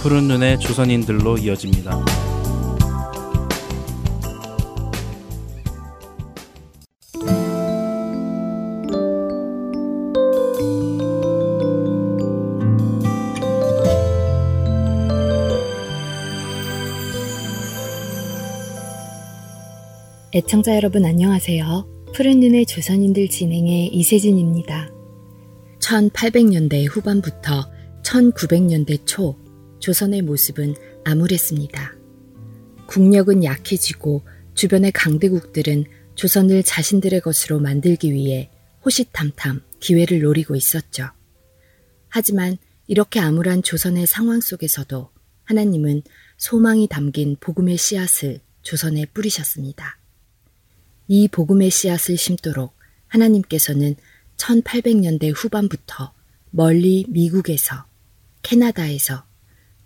푸른 눈의 조선인들로 이어집니다. 애청자 여러분 안녕하세요. 푸른 눈의 조선인들 진행의 이세진입니다. 1800년대 후반부터 1900년대 초 조선의 모습은 암울했습니다. 국력은 약해지고 주변의 강대국들은 조선을 자신들의 것으로 만들기 위해 호시탐탐 기회를 노리고 있었죠. 하지만 이렇게 암울한 조선의 상황 속에서도 하나님은 소망이 담긴 복음의 씨앗을 조선에 뿌리셨습니다. 이 복음의 씨앗을 심도록 하나님께서는 1800년대 후반부터 멀리 미국에서, 캐나다에서,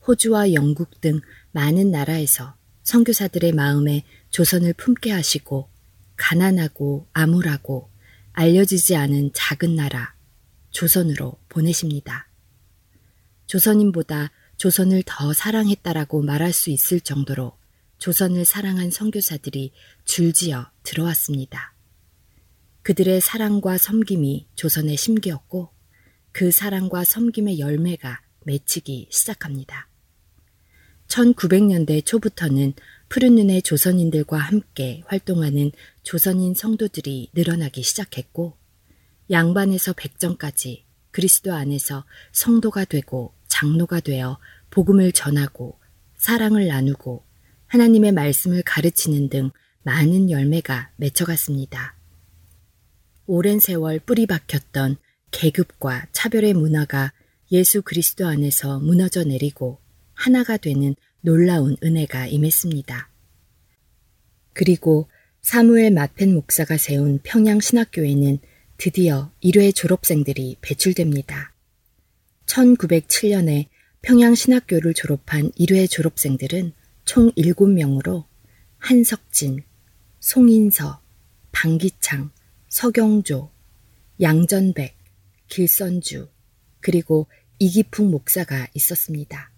호주와 영국 등 많은 나라에서 선교사들의 마음에 조선을 품게 하시고 가난하고 암울하고 알려지지 않은 작은 나라 조선으로 보내십니다. 조선인보다 조선을 더 사랑했다라고 말할 수 있을 정도로 조선을 사랑한 선교사들이 줄지어 들어왔습니다. 그들의 사랑과 섬김이 조선에 심기었고 그 사랑과 섬김의 열매가 맺히기 시작합니다. 1900년대 초부터는 푸른 눈의 조선인들과 함께 활동하는 조선인 성도들이 늘어나기 시작했고 양반에서 백정까지 그리스도 안에서 성도가 되고 장로가 되어 복음을 전하고 사랑을 나누고 하나님의 말씀을 가르치는 등 많은 열매가 맺혀갔습니다. 오랜 세월 뿌리 박혔던 계급과 차별의 문화가 예수 그리스도 안에서 무너져 내리고 하나가 되는 놀라운 은혜가 임했습니다. 그리고 사무엘 마펜 목사가 세운 평양 신학교에는 드디어 1회 졸업생들이 배출됩니다. 1907년에 평양 신학교를 졸업한 1회 졸업생들은 총 7명으로 한석진, 송인서, 방기창, 서경조, 양전백, 길선주, 그리고 이기풍 목사가 있었습니다.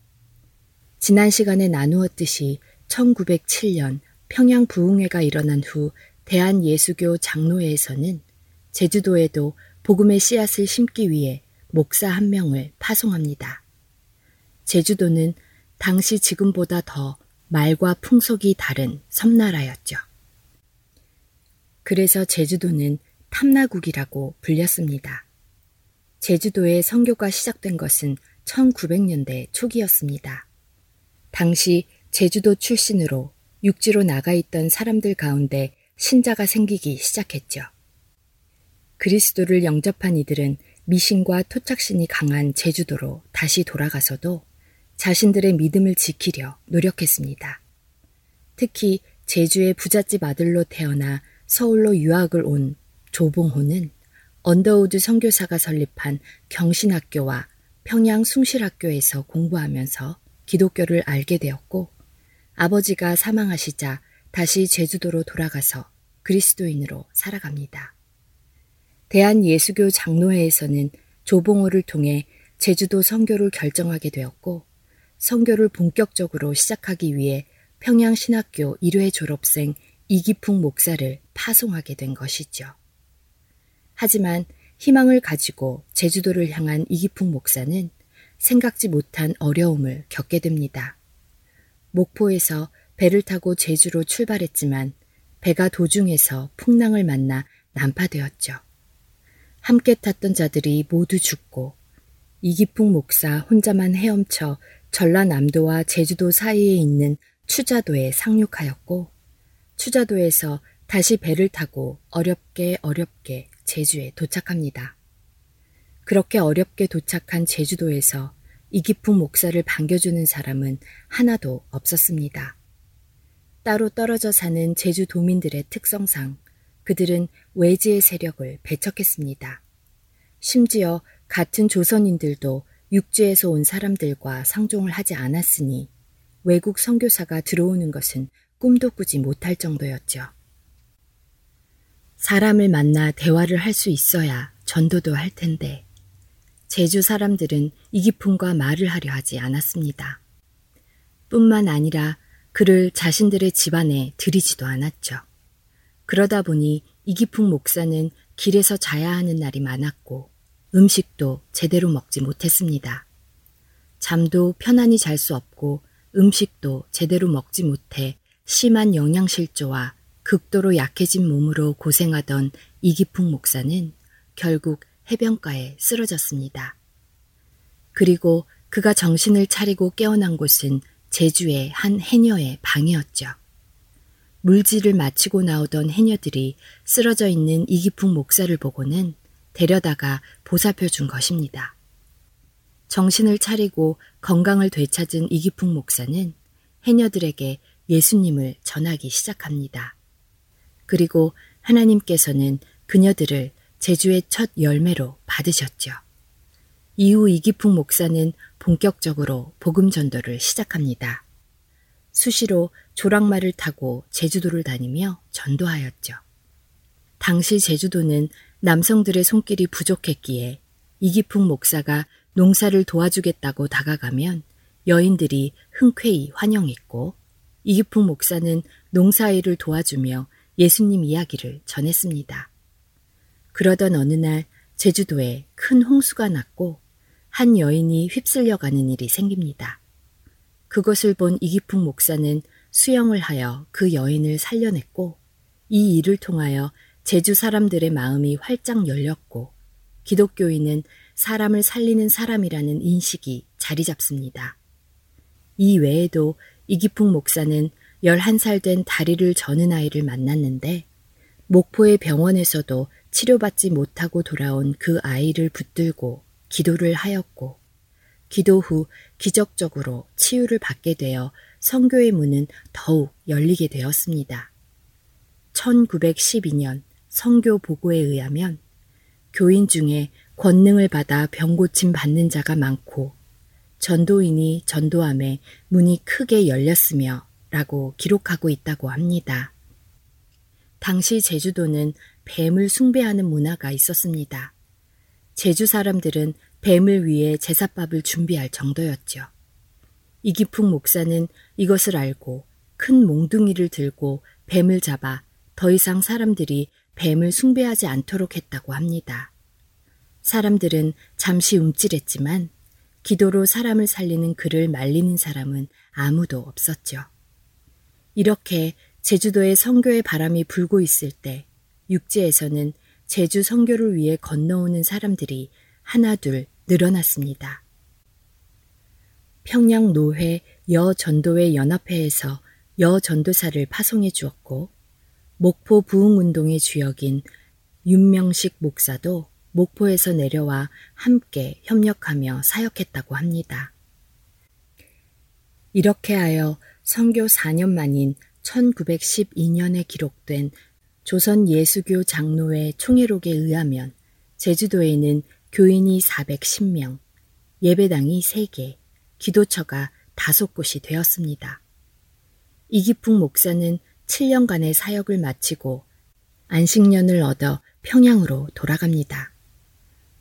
지난 시간에 나누었듯이 1907년 평양 부흥회가 일어난 후 대한예수교 장로회에서는 제주도에도 복음의 씨앗을 심기 위해 목사 한 명을 파송합니다. 제주도는 당시 지금보다 더 말과 풍속이 다른 섬나라였죠. 그래서 제주도는 탐나국이라고 불렸습니다. 제주도의 선교가 시작된 것은 1900년대 초기였습니다. 당시 제주도 출신으로 육지로 나가 있던 사람들 가운데 신자가 생기기 시작했죠. 그리스도를 영접한 이들은 미신과 토착신이 강한 제주도로 다시 돌아가서도 자신들의 믿음을 지키려 노력했습니다. 특히 제주의 부잣집 아들로 태어나 서울로 유학을 온 조봉호는 언더우드 선교사가 설립한 경신학교와 평양 숭실학교에서 공부하면서 기독교를 알게 되었고 아버지가 사망하시자 다시 제주도로 돌아가서 그리스도인으로 살아갑니다. 대한예수교 장로회에서는 조봉호를 통해 제주도 선교를 결정하게 되었고 선교를 본격적으로 시작하기 위해 평양신학교 1회 졸업생 이기풍 목사를 파송하게 된 것이죠. 하지만 희망을 가지고 제주도를 향한 이기풍 목사는 생각지 못한 어려움을 겪게 됩니다. 목포에서 배를 타고 제주로 출발했지만 배가 도중에서 풍랑을 만나 난파되었죠. 함께 탔던 자들이 모두 죽고 이기풍 목사 혼자만 헤엄쳐 전라남도와 제주도 사이에 있는 추자도에 상륙하였고 추자도에서 다시 배를 타고 어렵게 어렵게 제주에 도착합니다. 그렇게 어렵게 도착한 제주도에서 이기풍 목사를 반겨주는 사람은 하나도 없었습니다. 따로 떨어져 사는 제주 도민들의 특성상 그들은 외지의 세력을 배척했습니다. 심지어 같은 조선인들도 육지에서 온 사람들과 상종을 하지 않았으니 외국 선교사가 들어오는 것은 꿈도 꾸지 못할 정도였죠. 사람을 만나 대화를 할 수 있어야 전도도 할 텐데 제주 사람들은 이기풍과 말을 하려 하지 않았습니다. 뿐만 아니라 그를 자신들의 집안에 들이지도 않았죠. 그러다 보니 이기풍 목사는 길에서 자야 하는 날이 많았고 음식도 제대로 먹지 못했습니다. 잠도 편안히 잘 수 없고 음식도 제대로 먹지 못해 심한 영양실조와 극도로 약해진 몸으로 고생하던 이기풍 목사는 결국 해변가에 쓰러졌습니다. 그리고 그가 정신을 차리고 깨어난 곳은 제주의 한 해녀의 방이었죠. 물질을 마치고 나오던 해녀들이 쓰러져 있는 이기풍 목사를 보고는 데려다가 보살펴 준 것입니다. 정신을 차리고 건강을 되찾은 이기풍 목사는 해녀들에게 예수님을 전하기 시작합니다. 그리고 하나님께서는 그녀들을 제주의 첫 열매로 받으셨죠. 이후 이기풍 목사는 본격적으로 복음 전도를 시작합니다. 수시로 조랑말을 타고 제주도를 다니며 전도하였죠. 당시 제주도는 남성들의 손길이 부족했기에 이기풍 목사가 농사를 도와주겠다고 다가가면 여인들이 흔쾌히 환영했고 이기풍 목사는 농사일을 도와주며 예수님 이야기를 전했습니다. 그러던 어느 날 제주도에 큰 홍수가 났고 한 여인이 휩쓸려 가는 일이 생깁니다. 그것을 본 이기풍 목사는 수영을 하여 그 여인을 살려냈고 이 일을 통하여 제주 사람들의 마음이 활짝 열렸고 기독교인은 사람을 살리는 사람이라는 인식이 자리 잡습니다. 이 외에도 이기풍 목사는 11살 된 다리를 저는 아이를 만났는데 목포의 병원에서도 치료받지 못하고 돌아온 그 아이를 붙들고 기도를 하였고 기도 후 기적적으로 치유를 받게 되어 성교의 문은 더욱 열리게 되었습니다. 1912년 성교 보고에 의하면 교인 중에 권능을 받아 병고침 받는 자가 많고 전도인이 전도함에 문이 크게 열렸으며 라고 기록하고 있다고 합니다. 당시 제주도는 뱀을 숭배하는 문화가 있었습니다. 제주 사람들은 뱀을 위해 제사밥을 준비할 정도였죠. 이기풍 목사는 이것을 알고 큰 몽둥이를 들고 뱀을 잡아 더 이상 사람들이 뱀을 숭배하지 않도록 했다고 합니다. 사람들은 잠시 움찔했지만 기도로 사람을 살리는 그를 말리는 사람은 아무도 없었죠. 이렇게 제주도에 성교의 바람이 불고 있을 때 육지에서는 제주 성교를 위해 건너오는 사람들이 하나둘 늘어났습니다. 평양 노회 여전도회 연합회에서 여전도사를 파송해 주었고 목포 부흥운동의 주역인 윤명식 목사도 목포에서 내려와 함께 협력하며 사역했다고 합니다. 이렇게 하여 선교 4년 만인 1912년에 기록된 조선 예수교 장로회 총회록에 의하면 제주도에는 교인이 410명, 예배당이 3개, 기도처가 5곳이 되었습니다. 이기풍 목사는 7년간의 사역을 마치고 안식년을 얻어 평양으로 돌아갑니다.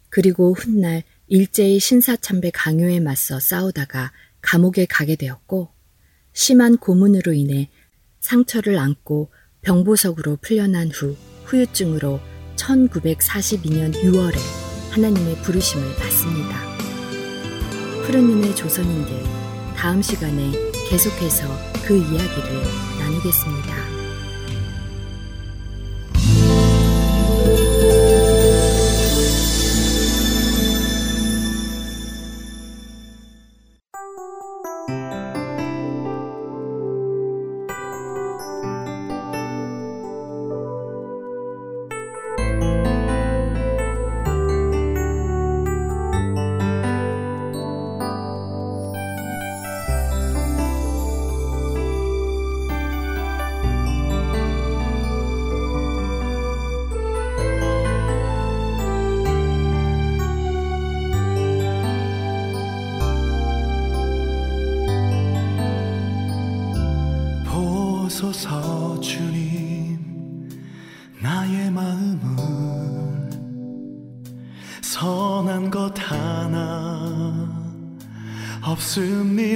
그리고 훗날 일제의 신사참배 강요에 맞서 싸우다가 감옥에 가게 되었고 심한 고문으로 인해 상처를 안고 병보석으로 풀려난 후 후유증으로 1942년 6월에 하나님의 부르심을 받습니다. 푸른 눈의 조선인들 다음 시간에 계속해서 그 이야기를 나누겠습니다.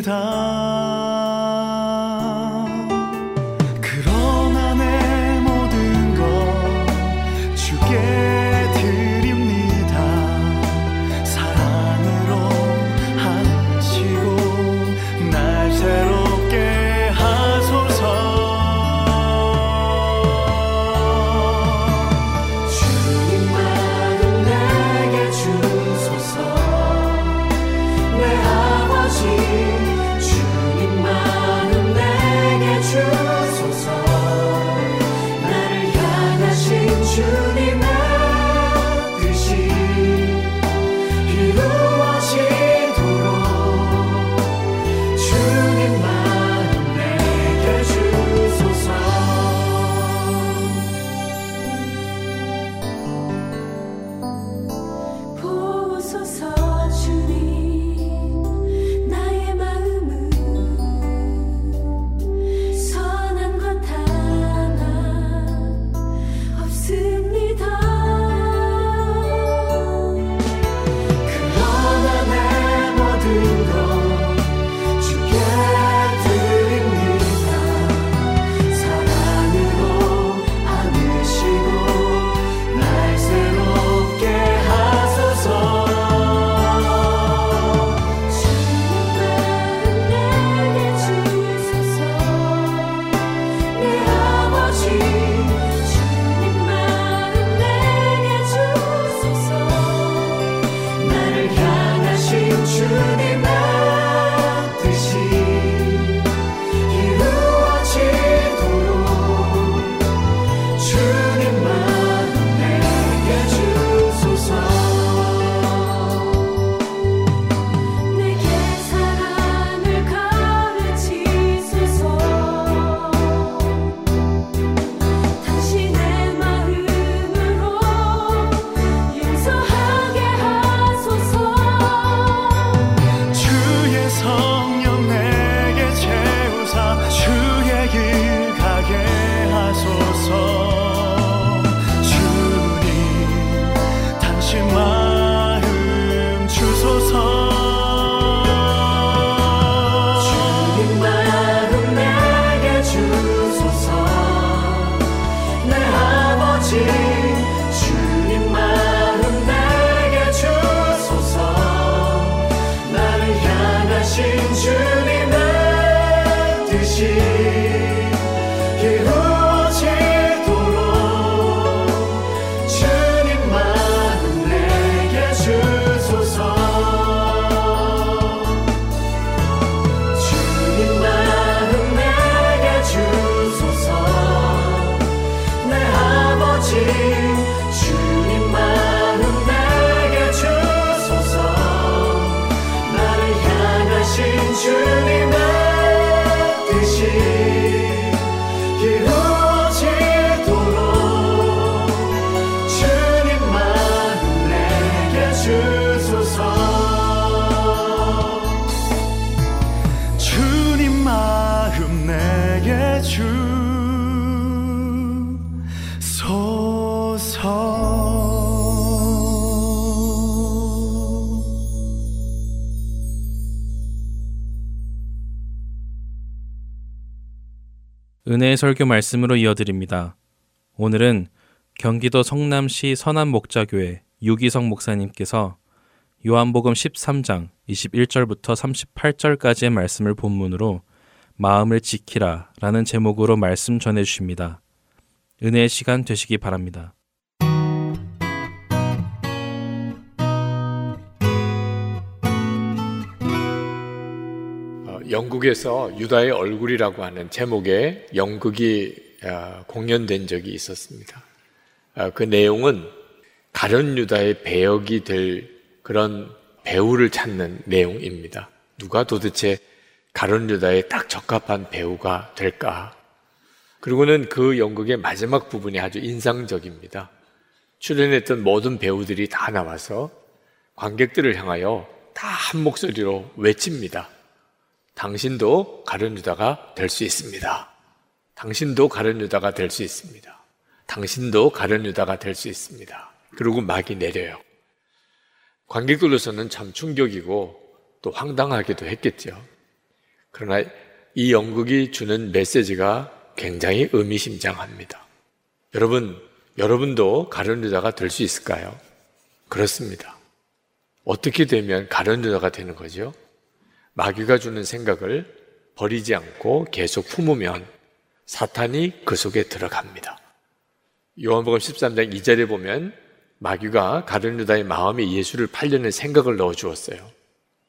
다. 은혜의 설교 말씀으로 이어드립니다. 오늘은 경기도 성남시 선안목자교회 유기성 목사님께서 요한복음 13장 21절부터 38절까지의 말씀을 본문으로 마음을 지키라 라는 제목으로 말씀 전해 주십니다. 은혜의 시간 되시기 바랍니다. 영국에서 유다의 얼굴이라고 하는 제목의 연극이 아, 공연된 적이 있었습니다. 아, 그 내용은 가련 유다의 배역이 될 그런 배우를 찾는 내용입니다. 누가 도대체 가련 유다에 딱 적합한 배우가 될까? 그리고는 그 연극의 마지막 부분이 아주 인상적입니다. 출연했던 모든 배우들이 다 나와서 관객들을 향하여 다 한 목소리로 외칩니다. 당신도 가련 유다가 될 수 있습니다. 당신도 가련 유다가 될 수 있습니다. 당신도 가련 유다가 될 수 있습니다. 그리고 막이 내려요. 관객들로서는 참 충격이고 또 황당하기도 했겠죠. 그러나 이 연극이 주는 메시지가 굉장히 의미심장합니다. 여러분, 여러분도 가련 유다가 될 수 있을까요? 그렇습니다. 어떻게 되면 가련 유다가 되는 거죠? 마귀가 주는 생각을 버리지 않고 계속 품으면 사탄이 그 속에 들어갑니다. 요한복음 13장 2절에 보면 마귀가 가룟 유다의 마음에 예수를 팔려는 생각을 넣어 주었어요.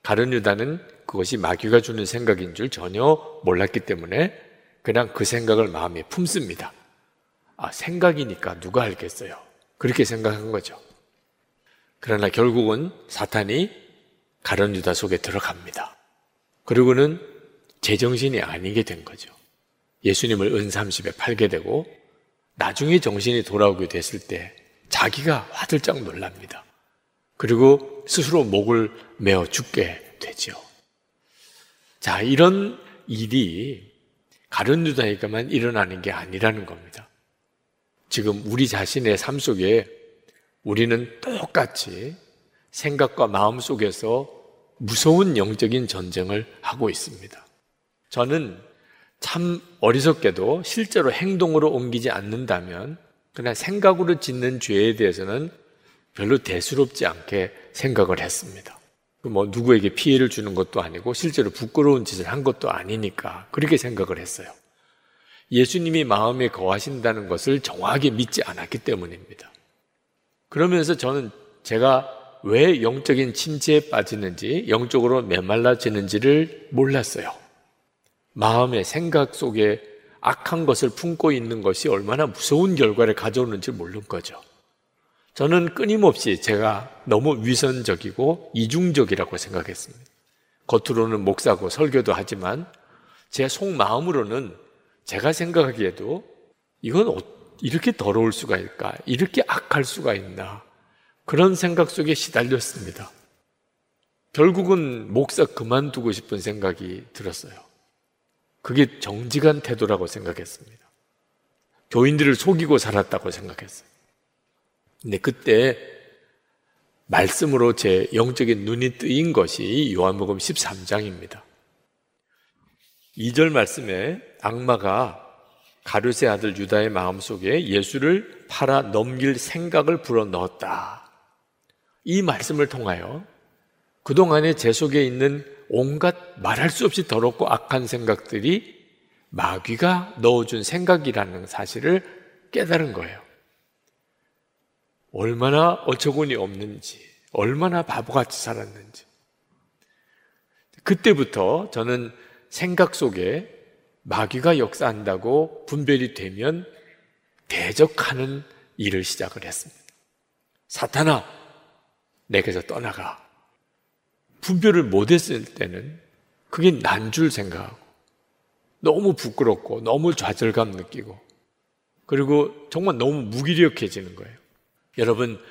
가룟 유다는 그것이 마귀가 주는 생각인 줄 전혀 몰랐기 때문에 그냥 그 생각을 마음에 품습니다. 아, 생각이니까 누가 알겠어요. 그렇게 생각한 거죠. 그러나 결국은 사탄이 가룟 유다 속에 들어갑니다. 그리고는 제정신이 아니게 된 거죠. 예수님을 은30에 팔게 되고 나중에 정신이 돌아오게 됐을 때 자기가 화들짝 놀랍니다. 그리고 스스로 목을 메어 죽게 되죠. 자, 이런 일이 가룟 유다에게만 일어나는 게 아니라는 겁니다. 지금 우리 자신의 삶 속에 우리는 똑같이 생각과 마음 속에서 무서운 영적인 전쟁을 하고 있습니다. 저는 참 어리석게도 실제로 행동으로 옮기지 않는다면 그냥 생각으로 짓는 죄에 대해서는 별로 대수롭지 않게 생각을 했습니다. 뭐 누구에게 피해를 주는 것도 아니고 실제로 부끄러운 짓을 한 것도 아니니까 그렇게 생각을 했어요. 예수님이 마음에 거하신다는 것을 정확하게 믿지 않았기 때문입니다. 그러면서 저는 제가 왜 영적인 침체에 빠지는지, 영적으로 메말라지는지를 몰랐어요. 마음의 생각 속에 악한 것을 품고 있는 것이 얼마나 무서운 결과를 가져오는지 모르는 거죠. 저는 끊임없이 제가 너무 위선적이고 이중적이라고 생각했습니다. 겉으로는 목사고 설교도 하지만 제 속마음으로는 제가 생각하기에도 이건 어, 이렇게 더러울 수가 있을까? 이렇게 악할 수가 있나? 그런 생각 속에 시달렸습니다. 결국은 목사 그만두고 싶은 생각이 들었어요. 그게 정직한 태도라고 생각했습니다. 교인들을 속이고 살았다고 생각했어요. 근데 그때 말씀으로 제 영적인 눈이 뜨인 것이 요한복음 13장입니다. 2절 말씀에 악마가 가룟의 아들 유다의 마음속에 예수를 팔아 넘길 생각을 불어 넣었다. 이 말씀을 통하여 그동안에 제 속에 있는 온갖 말할 수 없이 더럽고 악한 생각들이 마귀가 넣어준 생각이라는 사실을 깨달은 거예요. 얼마나 어처구니 없는지, 얼마나 바보같이 살았는지. 그때부터 저는 생각 속에 마귀가 역사한다고 분별이 되면 대적하는 일을 시작을 했습니다. 사탄아, 내게서 떠나가. 분별을 못했을 때는 그게 난 줄 생각하고 너무 부끄럽고 너무 좌절감 느끼고 그리고 정말 너무 무기력해지는 거예요. 여러분,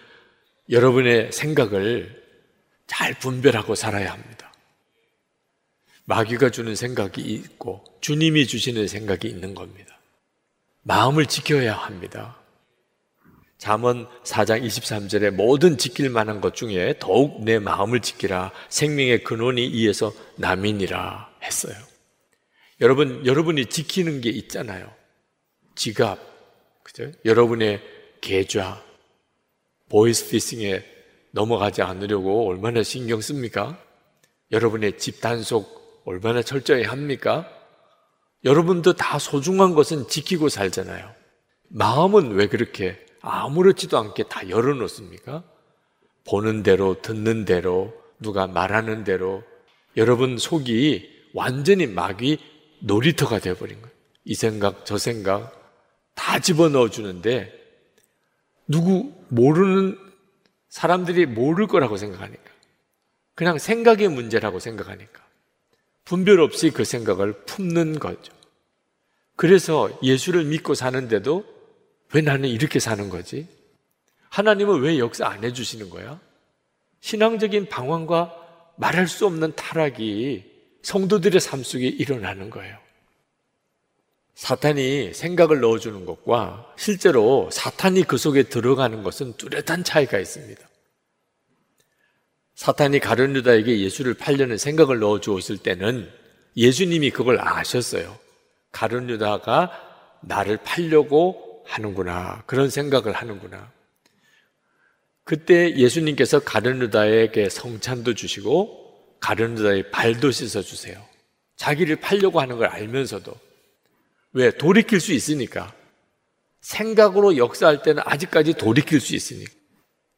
여러분의 생각을 잘 분별하고 살아야 합니다. 마귀가 주는 생각이 있고 주님이 주시는 생각이 있는 겁니다. 마음을 지켜야 합니다. 잠언 4장 23절에 모든 지킬 만한 것 중에 더욱 내 마음을 지키라 생명의 근원이 이에서 남이니라 했어요. 여러분 여러분이 지키는 게 있잖아요. 지갑, 그죠? 여러분의 계좌, 보이스피싱에 넘어가지 않으려고 얼마나 신경 씁니까? 여러분의 집 단속 얼마나 철저히 합니까? 여러분도 다 소중한 것은 지키고 살잖아요. 마음은 왜 그렇게 아무렇지도 않게 다 열어놓습니까? 보는 대로, 듣는 대로, 누가 말하는 대로 여러분 속이 완전히 마귀 놀이터가 되어버린 거예요. 이 생각, 저 생각 다 집어넣어 주는데 누구 모르는 사람들이 모를 거라고 생각하니까. 그냥 생각의 문제라고 생각하니까. 분별 없이 그 생각을 품는 거죠. 그래서 예수를 믿고 사는데도 왜 나는 이렇게 사는 거지? 하나님은 왜 역사 안 해주시는 거야? 신앙적인 방황과 말할 수 없는 타락이 성도들의 삶 속에 일어나는 거예요. 사탄이 생각을 넣어주는 것과 실제로 사탄이 그 속에 들어가는 것은 뚜렷한 차이가 있습니다. 사탄이 가룟 유다에게 예수를 팔려는 생각을 넣어 주었을 때는 예수님이 그걸 아셨어요. 가룟 유다가 나를 팔려고 하는구나. 그런 생각을 하는구나. 그때 예수님께서 가룟 유다에게 성찬도 주시고 가룟 유다의 발도 씻어 주세요. 자기를 팔려고 하는 걸 알면서도 왜 돌이킬 수 있으니까 생각으로 역사할 때는 아직까지 돌이킬 수 있으니까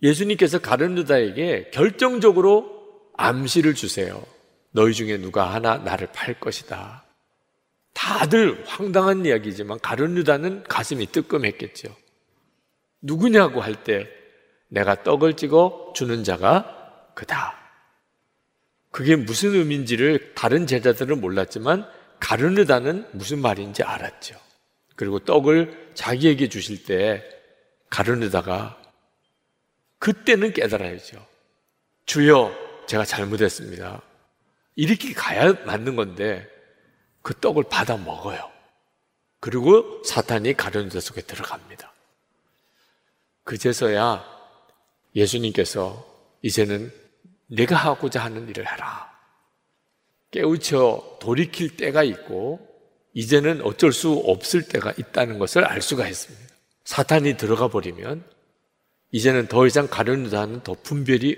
예수님께서 가룟 유다에게 결정적으로 암시를 주세요. 너희 중에 누가 하나 나를 팔 것이다. 다들 황당한 이야기지만 가룟 유다는 가슴이 뜨끔했겠죠. 누구냐고 할 때 내가 떡을 찍어 주는 자가 그다. 그게 무슨 의미인지를 다른 제자들은 몰랐지만 가룟 유다는 무슨 말인지 알았죠. 그리고 떡을 자기에게 주실 때 가룟 유다가 그때는 깨달아야죠. 주여, 제가 잘못했습니다. 이렇게 가야 맞는 건데 그 떡을 받아 먹어요. 그리고 사탄이 가룟유다 속에 들어갑니다. 그제서야 예수님께서 이제는 내가 하고자 하는 일을 해라. 깨우쳐 돌이킬 때가 있고 이제는 어쩔 수 없을 때가 있다는 것을 알 수가 있습니다. 사탄이 들어가 버리면 이제는 더 이상 가룟유다는 더 분별이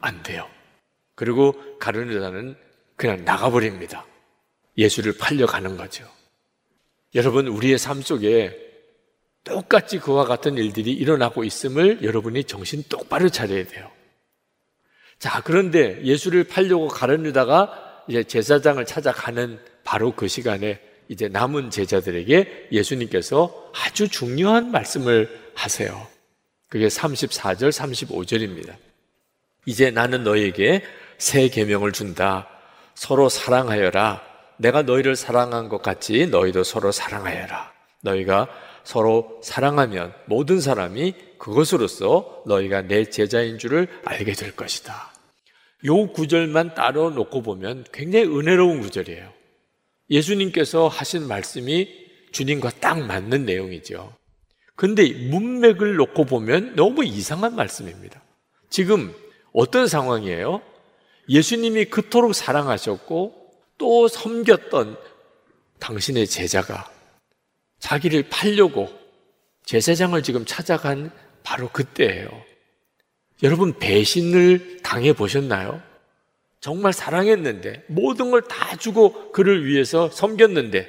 안 돼요. 그리고 가룟유다는 그냥 나가버립니다. 예수를 팔려가는 거죠. 여러분, 우리의 삶 속에 똑같이 그와 같은 일들이 일어나고 있음을 여러분이 정신 똑바로 차려야 돼요. 자, 그런데 예수를 팔려고 가룟유다가 이제 제사장을 찾아가는 바로 그 시간에 이제 남은 제자들에게 예수님께서 아주 중요한 말씀을 하세요. 그게 34절, 35절입니다. 이제 나는 너에게 새 계명을 준다. 서로 사랑하여라. 내가 너희를 사랑한 것 같이 너희도 서로 사랑하여라. 너희가 서로 사랑하면 모든 사람이 그것으로서 너희가 내 제자인 줄을 알게 될 것이다. 요 구절만 따로 놓고 보면 굉장히 은혜로운 구절이에요. 예수님께서 하신 말씀이 주님과 딱 맞는 내용이죠. 근데 문맥을 놓고 보면 너무 이상한 말씀입니다. 지금 어떤 상황이에요? 예수님이 그토록 사랑하셨고 또 섬겼던 당신의 제자가 자기를 팔려고 제사장을 지금 찾아간 바로 그때예요. 여러분 배신을 당해 보셨나요? 정말 사랑했는데 모든 걸 다 주고 그를 위해서 섬겼는데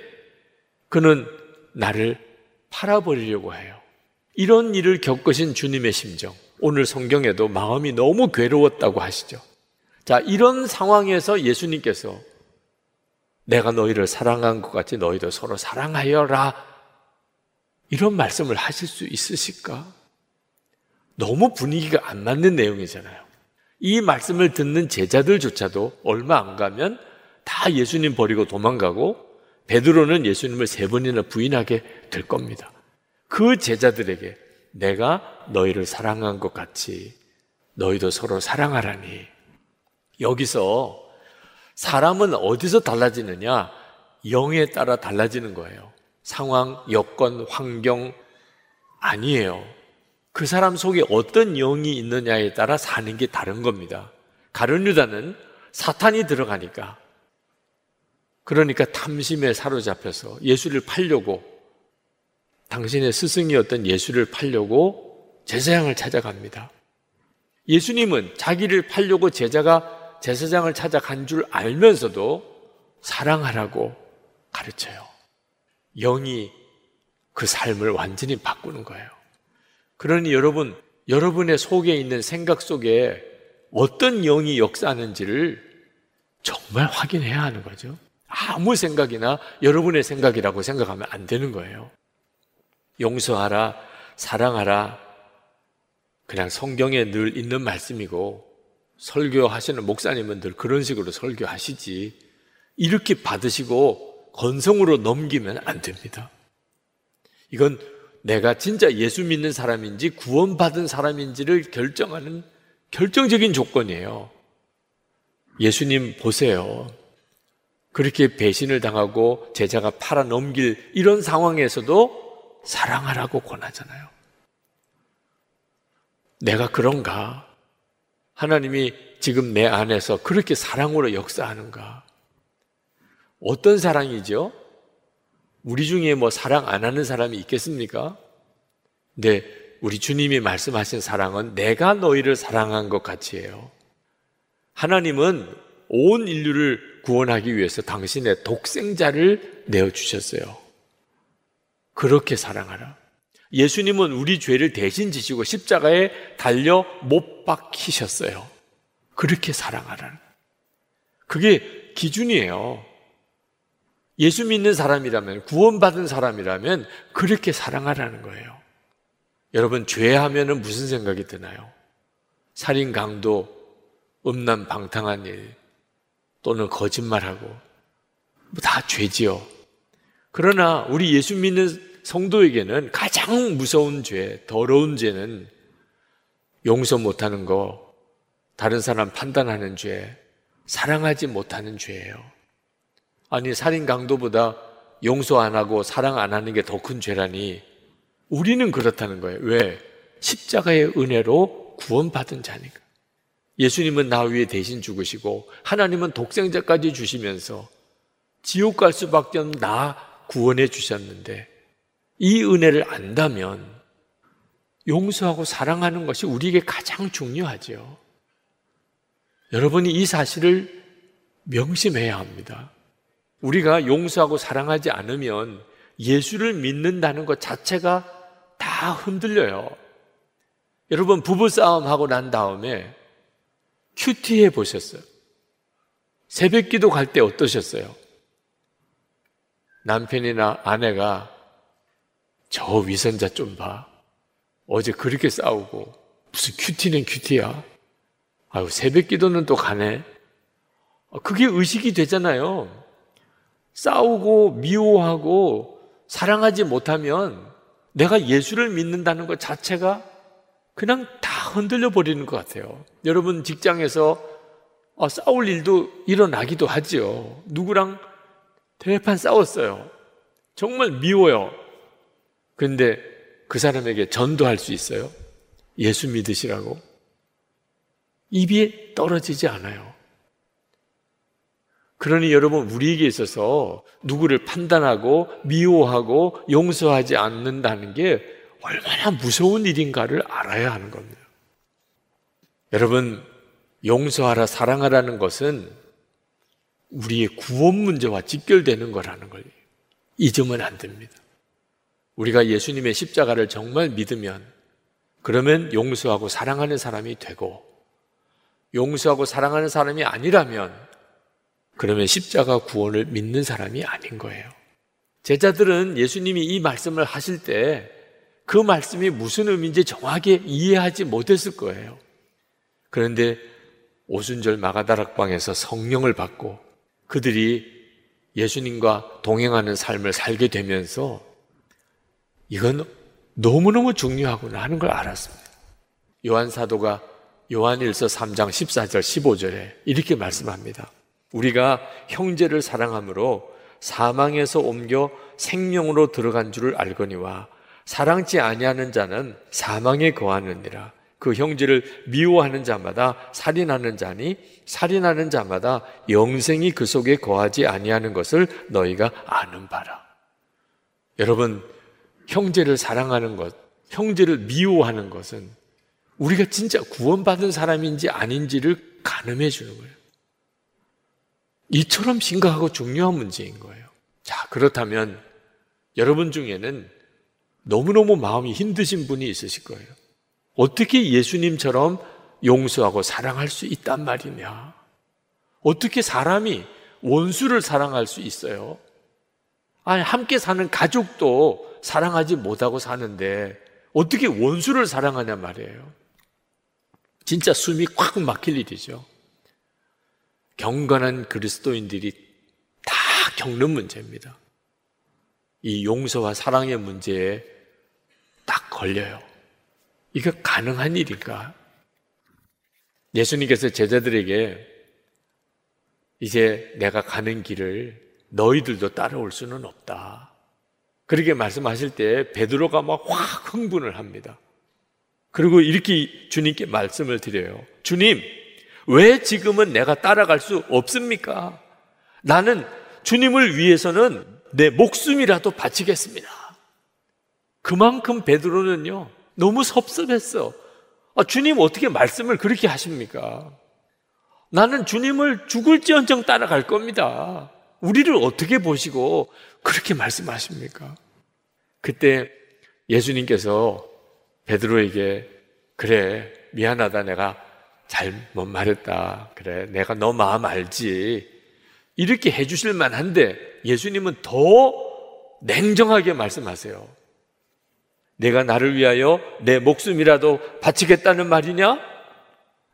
그는 나를 팔아버리려고 해요. 이런 일을 겪으신 주님의 심정. 오늘 성경에도 마음이 너무 괴로웠다고 하시죠. 자, 이런 상황에서 예수님께서 내가 너희를 사랑한 것 같이 너희도 서로 사랑하여라. 이런 말씀을 하실 수 있으실까? 너무 분위기가 안 맞는 내용이잖아요. 이 말씀을 듣는 제자들조차도 얼마 안 가면 다 예수님 버리고 도망가고 베드로는 예수님을 세 번이나 부인하게 될 겁니다. 그 제자들에게 내가 너희를 사랑한 것 같이 너희도 서로 사랑하라니. 여기서 사람은 어디서 달라지느냐? 영에 따라 달라지는 거예요. 상황, 여건, 환경 아니에요. 그 사람 속에 어떤 영이 있느냐에 따라 사는 게 다른 겁니다. 가룟 유다는 사탄이 들어가니까 그러니까 탐심에 사로잡혀서 예수를 팔려고 당신의 스승이었던 예수를 팔려고 제사장을 찾아갑니다. 예수님은 자기를 팔려고 제자가 제사장을 찾아간 줄 알면서도 사랑하라고 가르쳐요. 영이 그 삶을 완전히 바꾸는 거예요. 그러니 여러분, 여러분의 속에 있는 생각 속에 어떤 영이 역사하는지를 정말 확인해야 하는 거죠. 아무 생각이나 여러분의 생각이라고 생각하면 안 되는 거예요. 용서하라, 사랑하라. 그냥 성경에 늘 있는 말씀이고 설교하시는 목사님은 늘 그런 식으로 설교하시지. 이렇게 받으시고 건성으로 넘기면 안 됩니다. 이건 내가 진짜 예수 믿는 사람인지 구원받은 사람인지를 결정하는 결정적인 조건이에요. 예수님 보세요. 그렇게 배신을 당하고 제자가 팔아 넘길 이런 상황에서도 사랑하라고 권하잖아요. 내가 그런가? 하나님이 지금 내 안에서 그렇게 사랑으로 역사하는가? 어떤 사랑이죠? 우리 중에 뭐 사랑 안 하는 사람이 있겠습니까? 근데 우리 주님이 말씀하신 사랑은 내가 너희를 사랑한 것 같이 해요. 하나님은 온 인류를 구원하기 위해서 당신의 독생자를 내어주셨어요. 그렇게 사랑하라. 예수님은 우리 죄를 대신 지시고 십자가에 달려 못 박히셨어요. 그렇게 사랑하라. 그게 기준이에요. 예수 믿는 사람이라면, 구원받은 사람이라면 그렇게 사랑하라는 거예요. 여러분, 죄하면은 무슨 생각이 드나요? 살인, 강도, 음란, 방탕한 일, 또는 거짓말하고, 뭐 다 죄지요. 그러나 우리 예수 믿는 성도에게는 가장 무서운 죄, 더러운 죄는 용서 못하는 거, 다른 사람 판단하는 죄, 사랑하지 못하는 죄예요. 아니, 살인 강도보다 용서 안 하고 사랑 안 하는 게 더 큰 죄라니 우리는 그렇다는 거예요. 왜? 십자가의 은혜로 구원받은 자니까. 예수님은 나 위에 대신 죽으시고 하나님은 독생자까지 주시면서 지옥 갈 수밖에 없는 나 구원해 주셨는데 이 은혜를 안다면 용서하고 사랑하는 것이 우리에게 가장 중요하죠. 여러분이 이 사실을 명심해야 합니다. 우리가 용서하고 사랑하지 않으면 예수를 믿는다는 것 자체가 다 흔들려요. 여러분, 부부싸움 하고 난 다음에 큐티해 보셨어요? 새벽 기도 갈 때 어떠셨어요? 남편이나 아내가 저 위선자 좀 봐. 어제 그렇게 싸우고 무슨 큐티는 큐티야. 아유, 새벽 기도는 또 가네. 그게 의식이 되잖아요. 싸우고 미워하고 사랑하지 못하면 내가 예수를 믿는다는 것 자체가 그냥 다 흔들려 버리는 것 같아요. 여러분 직장에서 어, 싸울 일도 일어나기도 하죠. 누구랑 대판 싸웠어요. 정말 미워요. 근데 그 사람에게 전도할 수 있어요? 예수 믿으시라고? 입이 떨어지지 않아요. 그러니 여러분, 우리에게 있어서 누구를 판단하고 미워하고 용서하지 않는다는 게 얼마나 무서운 일인가를 알아야 하는 겁니다. 여러분, 용서하라, 사랑하라는 것은 우리의 구원 문제와 직결되는 거라는 걸 잊으면 안 됩니다. 우리가 예수님의 십자가를 정말 믿으면 그러면 용서하고 사랑하는 사람이 되고 용서하고 사랑하는 사람이 아니라면 그러면 십자가 구원을 믿는 사람이 아닌 거예요. 제자들은 예수님이 이 말씀을 하실 때 그 말씀이 무슨 의미인지 정확하게 이해하지 못했을 거예요. 그런데 오순절 마가다락방에서 성령을 받고 그들이 예수님과 동행하는 삶을 살게 되면서 이건 너무너무 중요하구나 하는 걸 알았습니다. 요한 사도가 요한일서 3장 14절 15절에 이렇게 말씀합니다. 우리가 형제를 사랑함으로 사망에서 옮겨 생명으로 들어간 줄을 알거니와 사랑치 아니하는 자는 사망에 거하느니라. 그 형제를 미워하는 자마다 살인하는 자니 살인하는 자마다 영생이 그 속에 거하지 아니하는 것을 너희가 아는 바라. 여러분 형제를 사랑하는 것, 형제를 미워하는 것은 우리가 진짜 구원받은 사람인지 아닌지를 가늠해 주는 거예요. 이처럼 심각하고 중요한 문제인 거예요. 자, 그렇다면 여러분 중에는 너무너무 마음이 힘드신 분이 있으실 거예요. 어떻게 예수님처럼 용서하고 사랑할 수 있단 말이냐? 어떻게 사람이 원수를 사랑할 수 있어요? 아니, 함께 사는 가족도 사랑하지 못하고 사는데 어떻게 원수를 사랑하냐 말이에요. 진짜 숨이 꽉 막힐 일이죠. 경건한 그리스도인들이 다 겪는 문제입니다. 이 용서와 사랑의 문제에 딱 걸려요. 이거 가능한 일인가? 예수님께서 제자들에게 이제 내가 가는 길을 너희들도 따라올 수는 없다. 그렇게 말씀하실 때 베드로가 막 확 흥분을 합니다. 그리고 이렇게 주님께 말씀을 드려요. 주님, 왜 지금은 내가 따라갈 수 없습니까? 나는 주님을 위해서는 내 목숨이라도 바치겠습니다. 그만큼 베드로는요, 너무 섭섭했어. 아, 주님 어떻게 말씀을 그렇게 하십니까? 나는 주님을 죽을지언정 따라갈 겁니다. 우리를 어떻게 보시고 그렇게 말씀하십니까? 그때 예수님께서 베드로에게 그래 미안하다 내가 잘못 말했다 그래 내가 너 마음 알지 이렇게 해주실 만한데 예수님은 더 냉정하게 말씀하세요. 내가 나를 위하여 내 목숨이라도 바치겠다는 말이냐?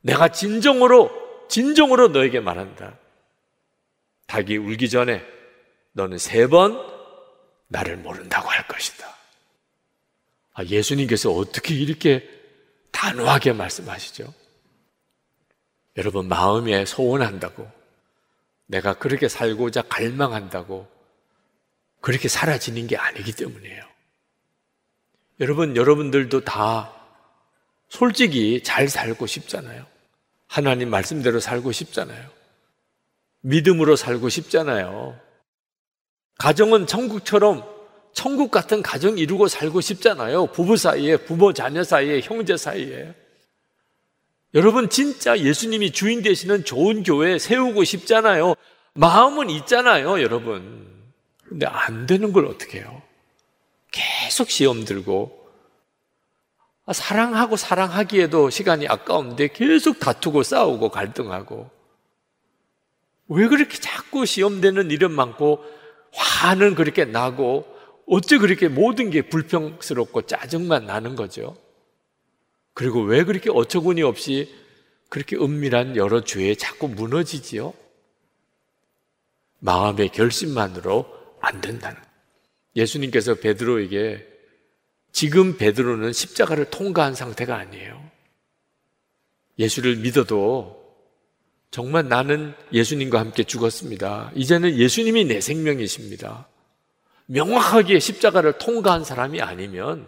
내가 진정으로 진정으로 너에게 말한다. 닭이 울기 전에 너는 세 번 나를 모른다고 할 것이다. 아, 예수님께서 어떻게 이렇게 단호하게 말씀하시죠? 여러분, 마음에 소원한다고, 내가 그렇게 살고자 갈망한다고, 그렇게 사라지는 게 아니기 때문이에요. 여러분, 여러분들도 다 솔직히 잘 살고 싶잖아요. 하나님 말씀대로 살고 싶잖아요. 믿음으로 살고 싶잖아요. 가정은 천국처럼 천국 같은 가정 이루고 살고 싶잖아요. 부부 사이에, 부모 자녀 사이에, 형제 사이에. 여러분 진짜 예수님이 주인 되시는 좋은 교회 세우고 싶잖아요. 마음은 있잖아요, 여러분. 근데 안 되는 걸 어떻게 해요? 계속 시험 들고 아, 사랑하고 사랑하기에도 시간이 아까운데 계속 다투고 싸우고 갈등하고 왜 그렇게 자꾸 시험되는 일은 많고 화는 그렇게 나고 어째 그렇게 모든 게 불평스럽고 짜증만 나는 거죠? 그리고 왜 그렇게 어처구니 없이 그렇게 은밀한 여러 죄에 자꾸 무너지지요? 마음의 결심만으로 안 된다는. 예수님께서 베드로에게 지금 베드로는 십자가를 통과한 상태가 아니에요. 예수를 믿어도 정말 나는 예수님과 함께 죽었습니다. 이제는 예수님이 내 생명이십니다. 명확하게 십자가를 통과한 사람이 아니면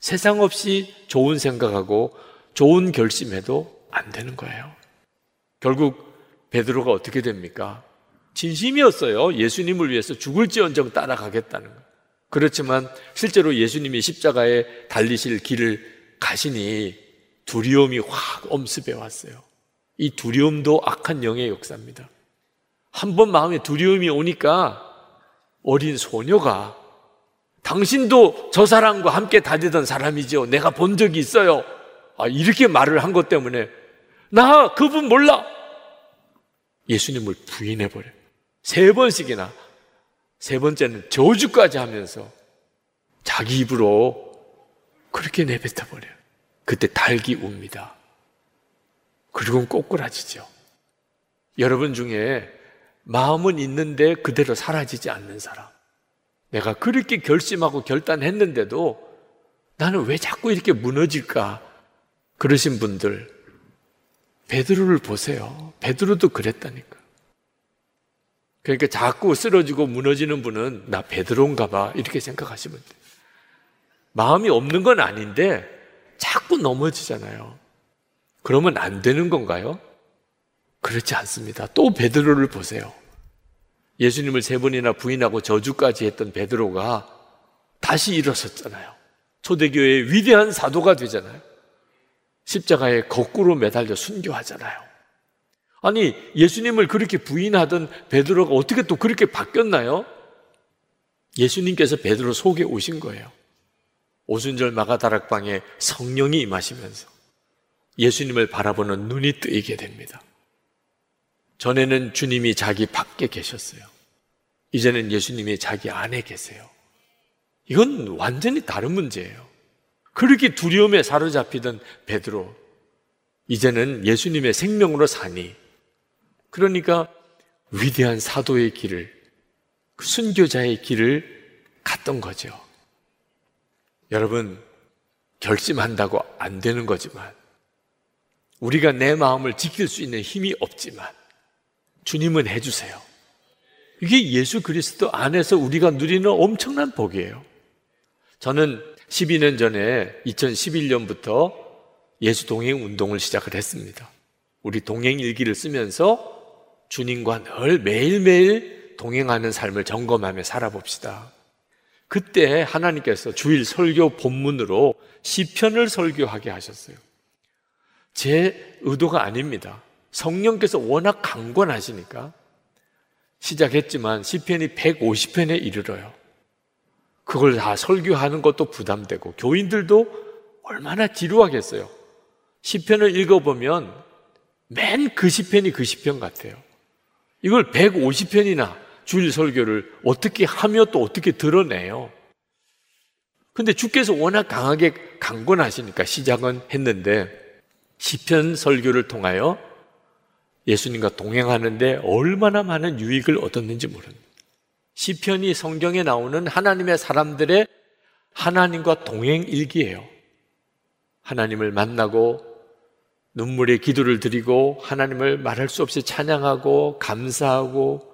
세상 없이 좋은 생각하고 좋은 결심해도 안 되는 거예요. 결국 베드로가 어떻게 됩니까? 진심이었어요. 예수님을 위해서 죽을지언정 따라가겠다는 거. 그렇지만 실제로 예수님이 십자가에 달리실 길을 가시니 두려움이 확 엄습해 왔어요. 이 두려움도 악한 영의 역사입니다. 한 번 마음에 두려움이 오니까 어린 소녀가 당신도 저 사람과 함께 다니던 사람이죠. 내가 본 적이 있어요. 아, 이렇게 말을 한 것 때문에 나 그분 몰라. 예수님을 부인해 버려. 세 번씩이나 세 번째는 저주까지 하면서 자기 입으로 그렇게 내뱉어 버려요. 그때 달기 웁니다. 그리고 꼬꾸라지죠. 여러분 중에 마음은 있는데 그대로 사라지지 않는 사람. 내가 그렇게 결심하고 결단했는데도 나는 왜 자꾸 이렇게 무너질까? 그러신 분들, 베드로를 보세요. 베드로도 그랬다니까. 그러니까 자꾸 쓰러지고 무너지는 분은 나 베드로인가 봐. 이렇게 생각하시면 돼 마음이 없는 건 아닌데 자꾸 넘어지잖아요. 그러면 안 되는 건가요? 그렇지 않습니다. 또 베드로를 보세요. 예수님을 세 번이나 부인하고 저주까지 했던 베드로가 다시 일어섰잖아요. 초대교회의 위대한 사도가 되잖아요. 십자가에 거꾸로 매달려 순교하잖아요. 아니, 예수님을 그렇게 부인하던 베드로가 어떻게 또 그렇게 바뀌었나요? 예수님께서 베드로 속에 오신 거예요. 오순절 마가다락방에 성령이 임하시면서 예수님을 바라보는 눈이 뜨이게 됩니다. 전에는 주님이 자기 밖에 계셨어요. 이제는 예수님이 자기 안에 계세요. 이건 완전히 다른 문제예요. 그렇게 두려움에 사로잡히던 베드로, 이제는 예수님의 생명으로 사니, 그러니까 위대한 사도의 길을, 그 순교자의 길을 갔던 거죠. 여러분, 결심한다고 안 되는 거지만, 우리가 내 마음을 지킬 수 있는 힘이 없지만, 주님은 해주세요. 이게 예수 그리스도 안에서 우리가 누리는 엄청난 복이에요. 저는 12년 전에 2011년부터 예수 동행 운동을 시작을 했습니다. 우리 동행 일기를 쓰면서 주님과 늘 매일매일 동행하는 삶을 점검하며 살아봅시다. 그때 하나님께서 주일 설교 본문으로 시편을 설교하게 하셨어요. 제 의도가 아닙니다. 성령께서 워낙 강권하시니까 시작했지만 시편이 150편에 이르러요. 그걸 다 설교하는 것도 부담되고 교인들도 얼마나 지루하겠어요. 시편을 읽어보면 맨 그 시편이 그 시편 같아요. 이걸 150편이나 주일 설교를 어떻게 하며 또 어떻게 드러내요? 근데 주께서 워낙 강하게 강권하시니까 시작은 했는데 시편 설교를 통하여 예수님과 동행하는데 얼마나 많은 유익을 얻었는지 모릅니다. 시편이 성경에 나오는 하나님의 사람들의 하나님과 동행 일기예요. 하나님을 만나고 눈물의 기도를 드리고 하나님을 말할 수 없이 찬양하고 감사하고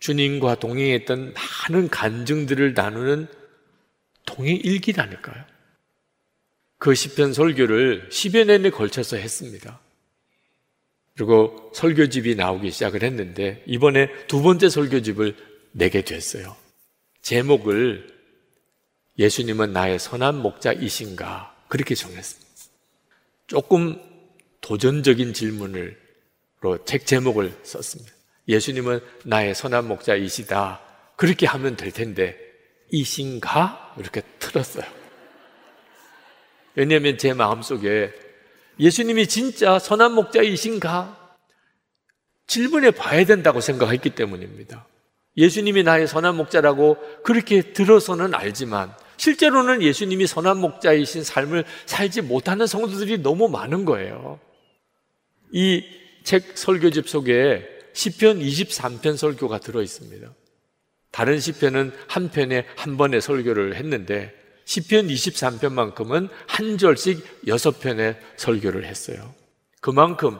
주님과 동행했던 많은 간증들을 나누는 동행 일기라니까요. 그 시편 설교를 10여 년에 걸쳐서 했습니다. 그리고 설교집이 나오기 시작을 했는데 이번에 두 번째 설교집을 내게 됐어요. 제목을 예수님은 나의 선한 목자이신가 그렇게 정했습니다. 조금 도전적인 질문으로 책 제목을 썼습니다. 예수님은 나의 선한 목자이시다. 그렇게 하면 될 텐데 이신가 이렇게 틀었어요. 왜냐하면 제 마음속에 예수님이 진짜 선한 목자이신가? 질문해 봐야 된다고 생각했기 때문입니다. 예수님이 나의 선한 목자라고 그렇게 들어서는 알지만 실제로는 예수님이 선한 목자이신 삶을 살지 못하는 성도들이 너무 많은 거예요. 이 책 설교집 속에 시편 23편 설교가 들어 있습니다. 다른 시편은 한 편에 한 번의 설교를 했는데 시편 23편만큼은 한 절씩 여섯 편의 설교를 했어요. 그만큼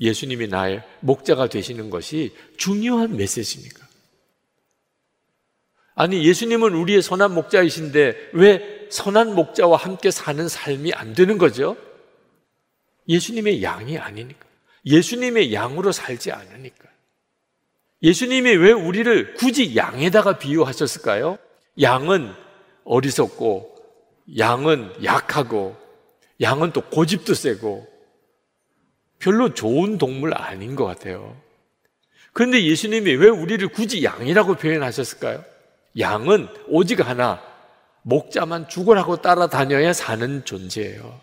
예수님이 나의 목자가 되시는 것이 중요한 메시지입니까? 아니, 예수님은 우리의 선한 목자이신데 왜 선한 목자와 함께 사는 삶이 안 되는 거죠? 예수님의 양이 아니니까. 예수님의 양으로 살지 않으니까. 예수님이 왜 우리를 굳이 양에다가 비유하셨을까요? 양은 어리석고 양은 약하고 양은 또 고집도 세고 별로 좋은 동물 아닌 것 같아요. 그런데 예수님이 왜 우리를 굳이 양이라고 표현하셨을까요? 양은 오직 하나, 목자만 죽으라고 따라다녀야 사는 존재예요.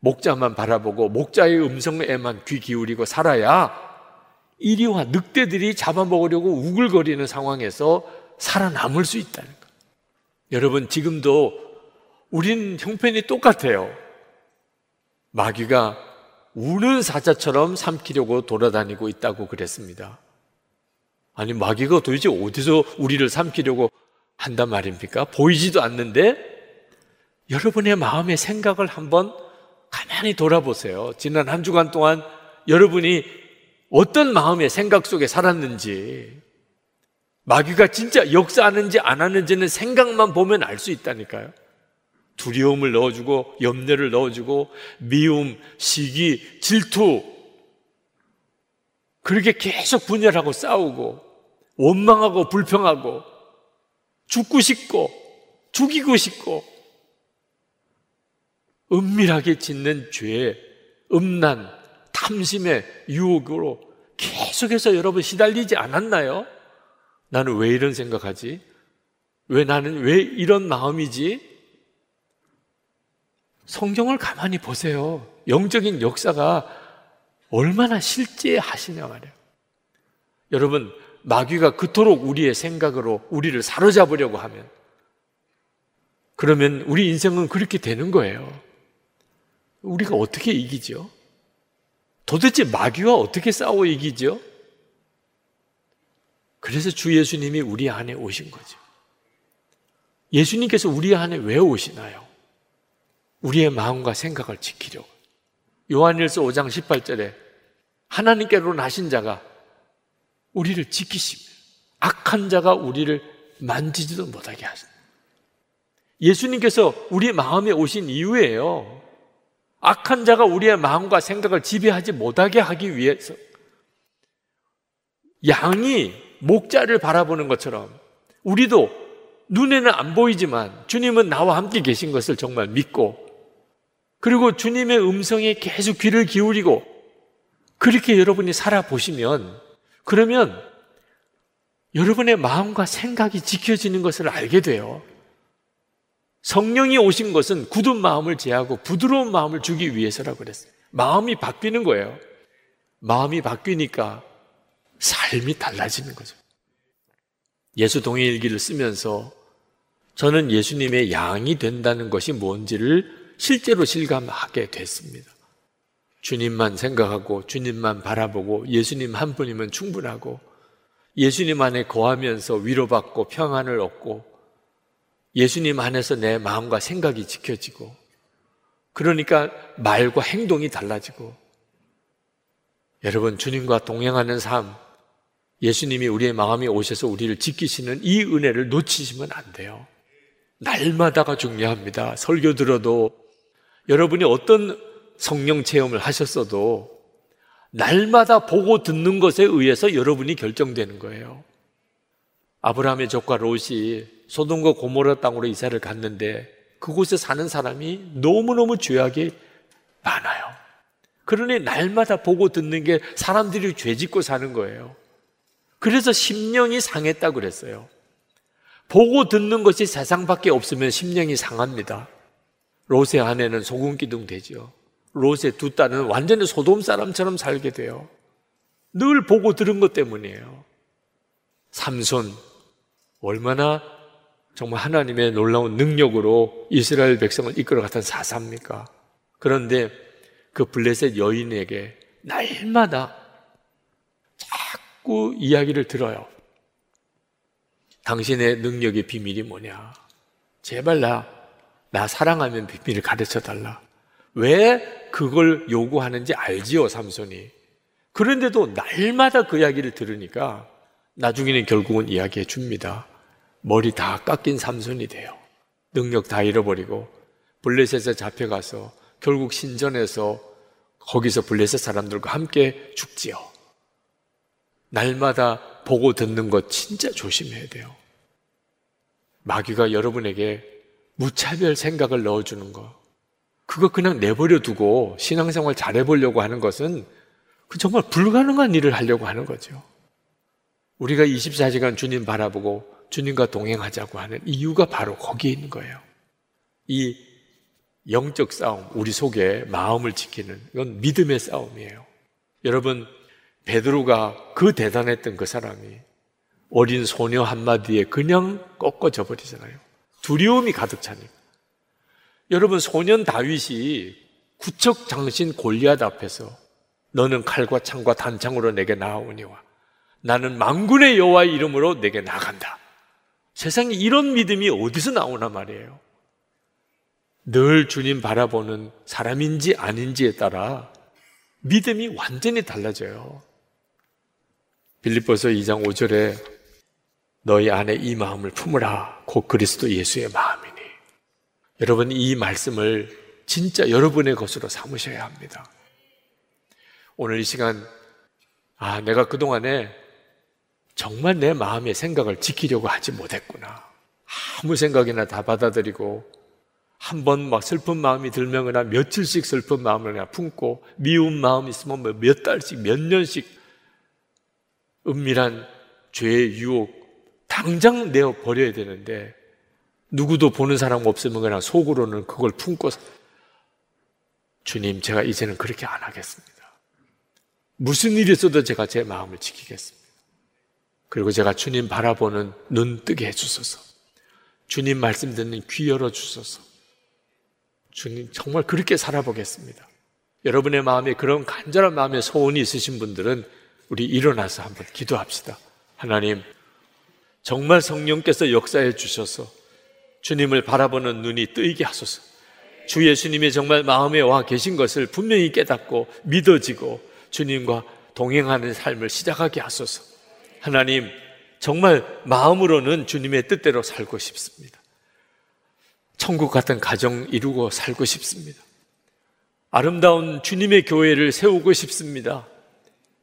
목자만 바라보고 목자의 음성에만 귀 기울이고 살아야 이리와 늑대들이 잡아먹으려고 우글거리는 상황에서 살아남을 수 있다는 여러분, 지금도 우린 형편이 똑같아요. 마귀가 우는 사자처럼 삼키려고 돌아다니고 있다고 그랬습니다. 아니, 마귀가 도대체 어디서 우리를 삼키려고 한단 말입니까? 보이지도 않는데 여러분의 마음의 생각을 한번 가만히 돌아보세요. 지난 한 주간 동안 여러분이 어떤 마음의 생각 속에 살았는지 마귀가 진짜 역사하는지 안 하는지는 생각만 보면 알 수 있다니까요. 두려움을 넣어주고 염려를 넣어주고 미움, 시기, 질투 그렇게 계속 분열하고 싸우고 원망하고 불평하고 죽고 싶고 죽이고 싶고 은밀하게 짓는 죄, 음란, 탐심의 유혹으로 계속해서 여러분 시달리지 않았나요? 나는 왜 이런 생각하지? 왜 나는 왜 이런 마음이지? 성경을 가만히 보세요. 영적인 역사가 얼마나 실제 하시냐 말이에요. 여러분, 마귀가 그토록 우리의 생각으로 우리를 사로잡으려고 하면 그러면 우리 인생은 그렇게 되는 거예요. 우리가 어떻게 이기죠? 도대체 마귀와 어떻게 싸워 이기죠? 그래서 주 예수님이 우리 안에 오신 거죠. 예수님께서 우리 안에 왜 오시나요? 우리의 마음과 생각을 지키려고. 요한일서 5장 18절에 하나님께로 나신 자가 우리를 지키시며 악한 자가 우리를 만지지도 못하게 하신다. 예수님께서 우리 마음에 오신 이유예요. 악한 자가 우리의 마음과 생각을 지배하지 못하게 하기 위해서 양이 목자를 바라보는 것처럼 우리도 눈에는 안 보이지만 주님은 나와 함께 계신 것을 정말 믿고 그리고 주님의 음성에 계속 귀를 기울이고 그렇게 여러분이 살아보시면 그러면 여러분의 마음과 생각이 지켜지는 것을 알게 돼요. 성령이 오신 것은 굳은 마음을 제하고 부드러운 마음을 주기 위해서라고 그랬어요. 마음이 바뀌는 거예요. 마음이 바뀌니까 삶이 달라지는 거죠. 예수 동일기를 쓰면서 저는 예수님의 양이 된다는 것이 뭔지를 실제로 실감하게 됐습니다. 주님만 생각하고 주님만 바라보고 예수님 한 분이면 충분하고 예수님 안에 거하면서 위로받고 평안을 얻고 예수님 안에서 내 마음과 생각이 지켜지고 그러니까 말과 행동이 달라지고 여러분 주님과 동행하는 삶 예수님이 우리의 마음에 오셔서 우리를 지키시는 이 은혜를 놓치시면 안 돼요. 날마다가 중요합니다. 설교 들어도 여러분이 어떤 성령 체험을 하셨어도 날마다 보고 듣는 것에 의해서 여러분이 결정되는 거예요. 아브라함의 조카 롯이 소돔과 고모라 땅으로 이사를 갔는데 그곳에 사는 사람이 너무너무 죄악이 많아요. 그러니 날마다 보고 듣는 게 사람들이 죄 짓고 사는 거예요. 그래서 심령이 상했다고 그랬어요. 보고 듣는 것이 세상밖에 없으면 심령이 상합니다. 롯의 아내는 소금 기둥 되지요. 롯의 두 딸은 완전히 소돔 사람처럼 살게 돼요. 늘 보고 들은 것 때문이에요. 삼손, 얼마나 정말 하나님의 놀라운 능력으로 이스라엘 백성을 이끌어 갔던 사사입니까? 그런데 그 블레셋 여인에게 날마다 자꾸 이야기를 들어요. 당신의 능력의 비밀이 뭐냐? 제발 나, 나 사랑하면 비밀을 가르쳐 달라. 왜 그걸 요구하는지 알지요, 삼손이. 그런데도 날마다 그 이야기를 들으니까 나중에는 결국은 이야기해 줍니다. 머리 다 깎인 삼손이 돼요. 능력 다 잃어버리고 블레셋에 잡혀가서 결국 신전에서 거기서 블레셋 사람들과 함께 죽지요. 날마다 보고 듣는 것 진짜 조심해야 돼요. 마귀가 여러분에게 무차별 생각을 넣어주는 거. 그거 그냥 내버려 두고 신앙생활 잘해보려고 하는 것은 그 정말 불가능한 일을 하려고 하는 거죠. 우리가 24시간 주님 바라보고 주님과 동행하자고 하는 이유가 바로 거기에 있는 거예요. 이 영적 싸움, 우리 속에 마음을 지키는 이건 믿음의 싸움이에요. 여러분, 베드로가 그 대단했던 그 사람이 어린 소녀 한마디에 그냥 꺾어져 버리잖아요. 두려움이 가득 차니까. 여러분 소년 다윗이 구척 장신 골리앗 앞에서 너는 칼과 창과 단창으로 내게 나아오니와 나는 망군의 여호와의 이름으로 내게 나간다. 세상에 이런 믿음이 어디서 나오나 말이에요. 늘 주님 바라보는 사람인지 아닌지에 따라 믿음이 완전히 달라져요. 빌립보서 2장 5절에 너희 안에 이 마음을 품으라 곧 그리스도 예수의 마음이니 여러분 이 말씀을 진짜 여러분의 것으로 삼으셔야 합니다. 오늘 이 시간 아 내가 그동안에 정말 내 마음의 생각을 지키려고 하지 못했구나. 아무 생각이나 다 받아들이고 한 번 막 슬픈 마음이 들면거나 며칠씩 슬픈 마음을 그냥 품고 미운 마음 있으면 뭐몇 달씩 몇 년씩 은밀한 죄의 유혹 당장 내어 버려야 되는데 누구도 보는 사람 없으면 그냥 속으로는 그걸 품고 주님 제가 이제는 그렇게 안 하겠습니다. 무슨 일이 있어도 제가 제 마음을 지키겠습니다. 그리고 제가 주님 바라보는 눈 뜨게 해주소서. 주님 말씀 듣는 귀 열어 주소서. 주님 정말 그렇게 살아보겠습니다. 여러분의 마음에 그런 간절한 마음의 소원이 있으신 분들은 우리 일어나서 한번 기도합시다. 하나님, 정말 성령께서 역사해 주셔서 주님을 바라보는 눈이 뜨이게 하소서. 주 예수님이 정말 마음에 와 계신 것을 분명히 깨닫고 믿어지고 주님과 동행하는 삶을 시작하게 하소서. 하나님, 정말 마음으로는 주님의 뜻대로 살고 싶습니다. 천국 같은 가정 이루고 살고 싶습니다. 아름다운 주님의 교회를 세우고 싶습니다.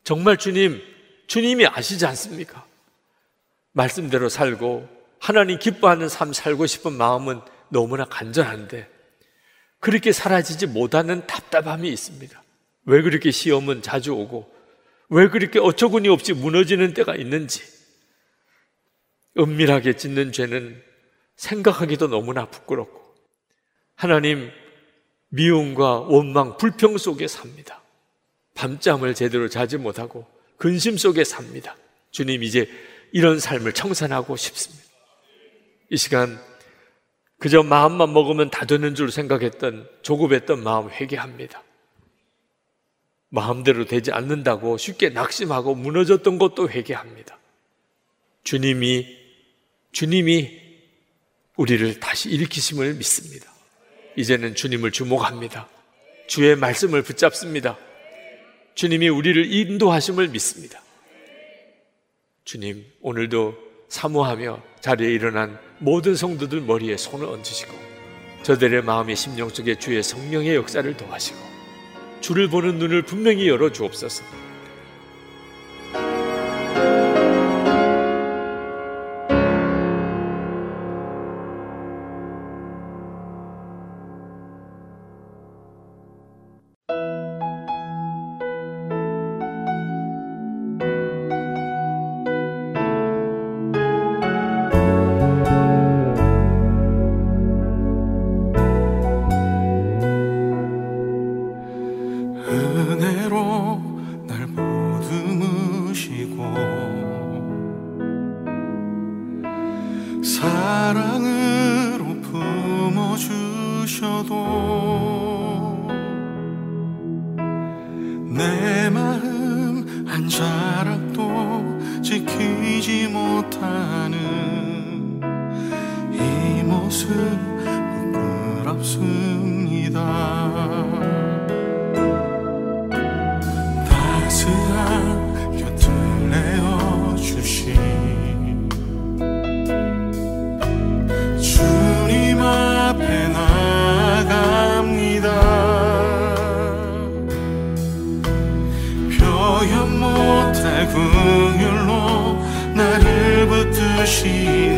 정말 주님, 주님이 아시지 않습니까? 말씀대로 살고 하나님 기뻐하는 삶 살고 싶은 마음은 너무나 간절한데 그렇게 사라지지 못하는 답답함이 있습니다. 왜 그렇게 시험은 자주 오고 왜 그렇게 어처구니 없이 무너지는 때가 있는지 은밀하게 짓는 죄는 생각하기도 너무나 부끄럽고 하나님 미움과 원망, 불평 속에 삽니다. 밤잠을 제대로 자지 못하고 근심 속에 삽니다. 주님 이제 이런 삶을 청산하고 싶습니다. 이 시간 그저 마음만 먹으면 다 되는 줄 생각했던 조급했던 마음 회개합니다. 마음대로 되지 않는다고 쉽게 낙심하고 무너졌던 것도 회개합니다. 주님이 주님이 우리를 다시 일으키심을 믿습니다. 이제는 주님을 주목합니다. 주의 말씀을 붙잡습니다. 주님이 우리를 인도하심을 믿습니다. 주님, 오늘도 사모하며 자리에 일어난 모든 성도들 머리에 손을 얹으시고 저들의 마음의 심령 속에 주의 성령의 역사를 도하시고 주를 보는 눈을 분명히 열어 주옵소서. she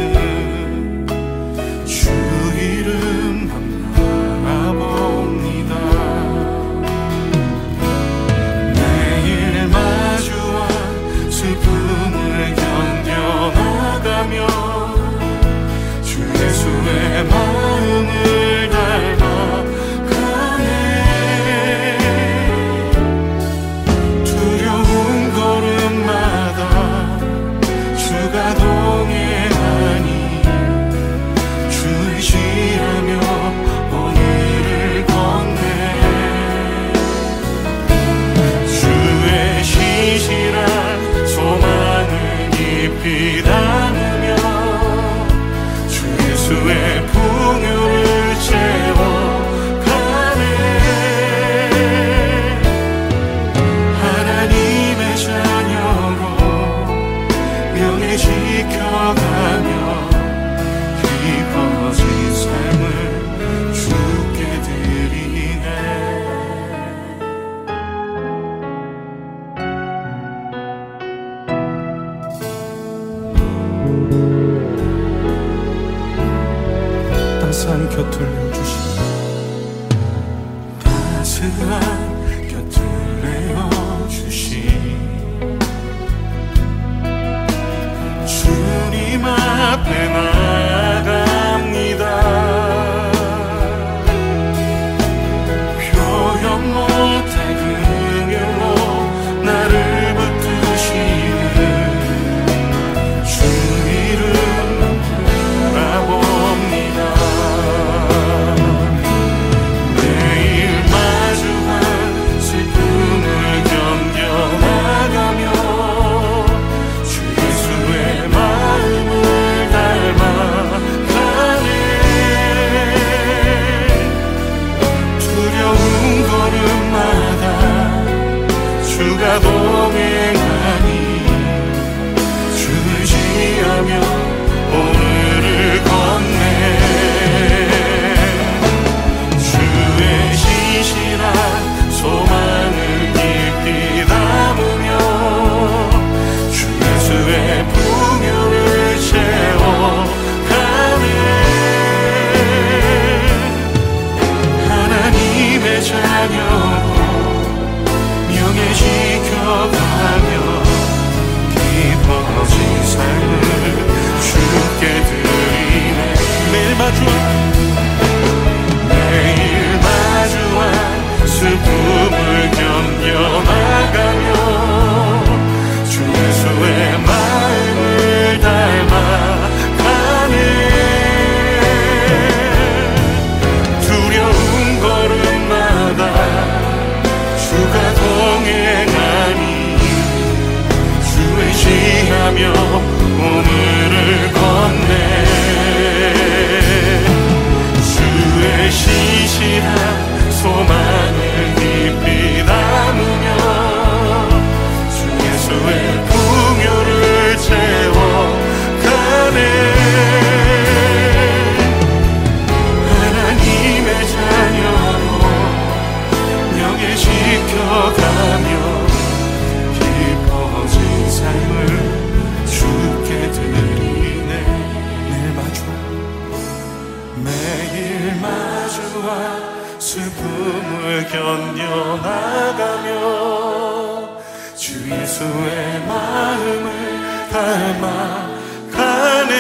가네.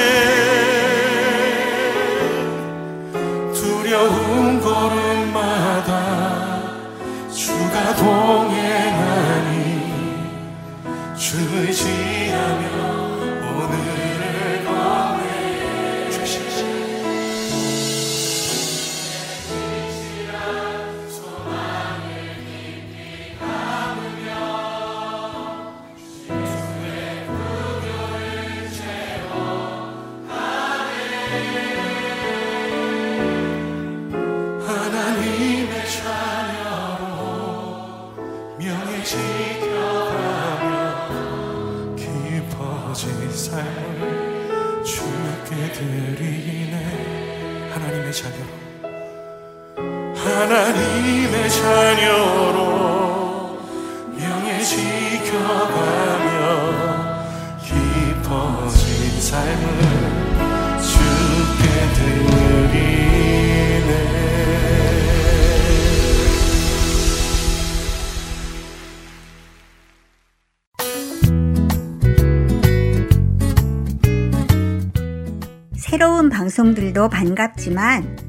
두려운 걸음마다 주가 동행하니 주 의지 하나님의 자녀로 명예 지켜가며 깊어진 삶을 주께 드리네. 새로운 방송들도 반갑지만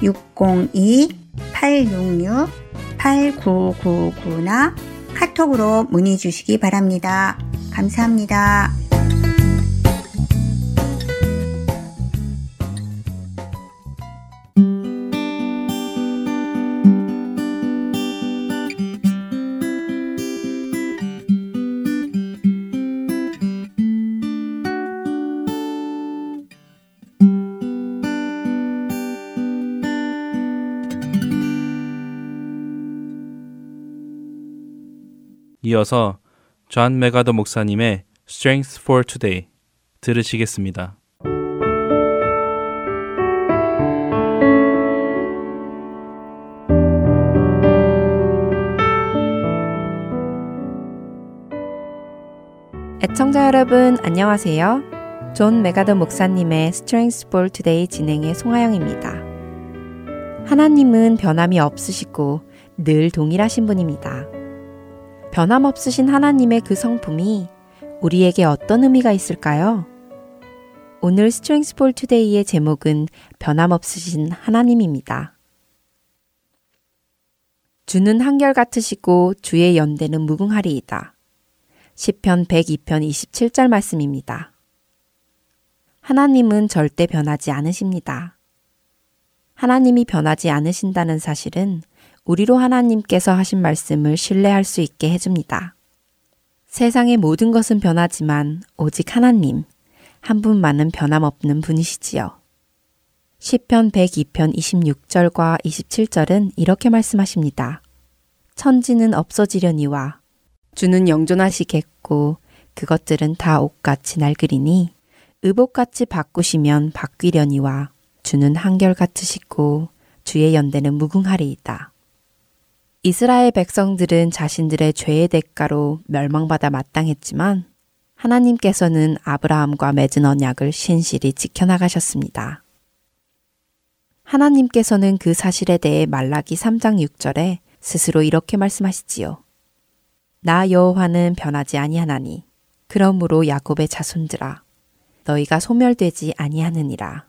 602-866-8999나 카톡으로 문의 주시기 바랍니다. 감사합니다. 이어서 존 맥아더 목사님의 Strength for Today 들으시겠습니다. 애청자 여러분 안녕하세요. 존 맥아더 목사님의 Strength for Today 진행에 송하영입니다. 하나님은 변함이 없으시고 늘 동일하신 분입니다. 변함없으신 하나님의 그 성품이 우리에게 어떤 의미가 있을까요? 오늘 Strength for Today의 제목은 변함없으신 하나님입니다. 주는 한결같으시고 주의 연대는 무궁하리이다. 시편 102편 27절 말씀입니다. 하나님은 절대 변하지 않으십니다. 하나님이 변하지 않으신다는 사실은 우리로 하나님께서 하신 말씀을 신뢰할 수 있게 해줍니다. 세상의 모든 것은 변하지만 오직 하나님, 한 분만은 변함없는 분이시지요. 시편 102편 26절과 27절은 이렇게 말씀하십니다. 천지는 없어지려니와 주는 영존하시겠고 그것들은 다 옷같이 낡으리니 의복같이 바꾸시면 바뀌려니와 주는 한결같으시고 주의 연대는 무궁하리이다. 이스라엘 백성들은 자신들의 죄의 대가로 멸망받아 마땅했지만 하나님께서는 아브라함과 맺은 언약을 신실히 지켜나가셨습니다. 하나님께서는 그 사실에 대해 말라기 3장 6절에 스스로 이렇게 말씀하시지요. 나 여호와는 변하지 아니하나니 그러므로 야곱의 자손들아 너희가 소멸되지 아니하느니라.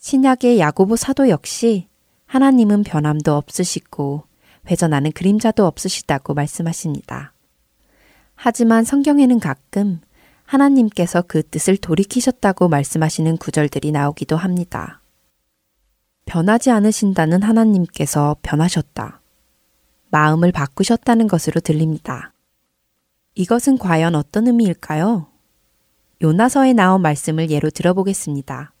신약의 야고보 사도 역시 하나님은 변함도 없으시고 회전하는 그림자도 없으시다고 말씀하십니다. 하지만 성경에는 가끔 하나님께서 그 뜻을 돌이키셨다고 말씀하시는 구절들이 나오기도 합니다. 변하지 않으신다는 하나님께서 변하셨다. 마음을 바꾸셨다는 것으로 들립니다. 이것은 과연 어떤 의미일까요? 요나서에 나온 말씀을 예로 들어보겠습니다.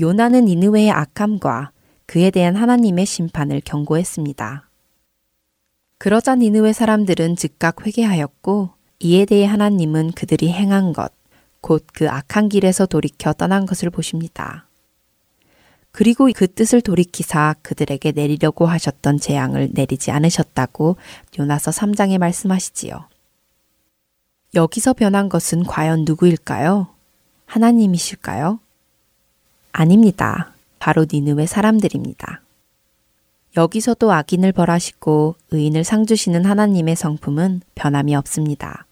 요나는 니느웨의 악함과 그에 대한 하나님의 심판을 경고했습니다. 그러자 니느웨 사람들은 즉각 회개하였고 이에 대해 하나님은 그들이 행한 것, 곧 그 악한 길에서 돌이켜 떠난 것을 보십니다. 그리고 그 뜻을 돌이키사 그들에게 내리려고 하셨던 재앙을 내리지 않으셨다고 요나서 3장에 말씀하시지요. 여기서 변한 것은 과연 누구일까요? 하나님이실까요? 아닙니다. 바로 니느웨 사람들입니다. 여기서도 악인을 벌하시고 의인을 상주시는 하나님의 성품은 변함이 없습니다.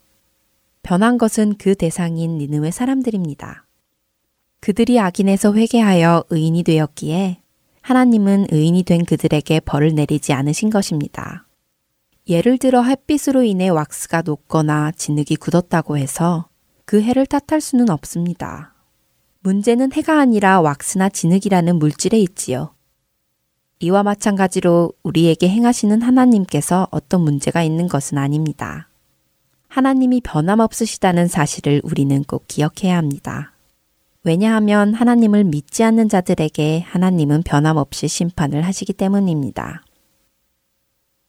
변한 것은 그 대상인 니느웨 사람들입니다. 그들이 악인에서 회개하여 의인이 되었기에 하나님은 의인이 된 그들에게 벌을 내리지 않으신 것입니다. 예를 들어 햇빛으로 인해 왁스가 녹거나 진흙이 굳었다고 해서 그 해를 탓할 수는 없습니다. 문제는 해가 아니라 왁스나 진흙이라는 물질에 있지요. 이와 마찬가지로 우리에게 행하시는 하나님께서 어떤 문제가 있는 것은 아닙니다. 하나님이 변함없으시다는 사실을 우리는 꼭 기억해야 합니다. 왜냐하면 하나님을 믿지 않는 자들에게 하나님은 변함없이 심판을 하시기 때문입니다.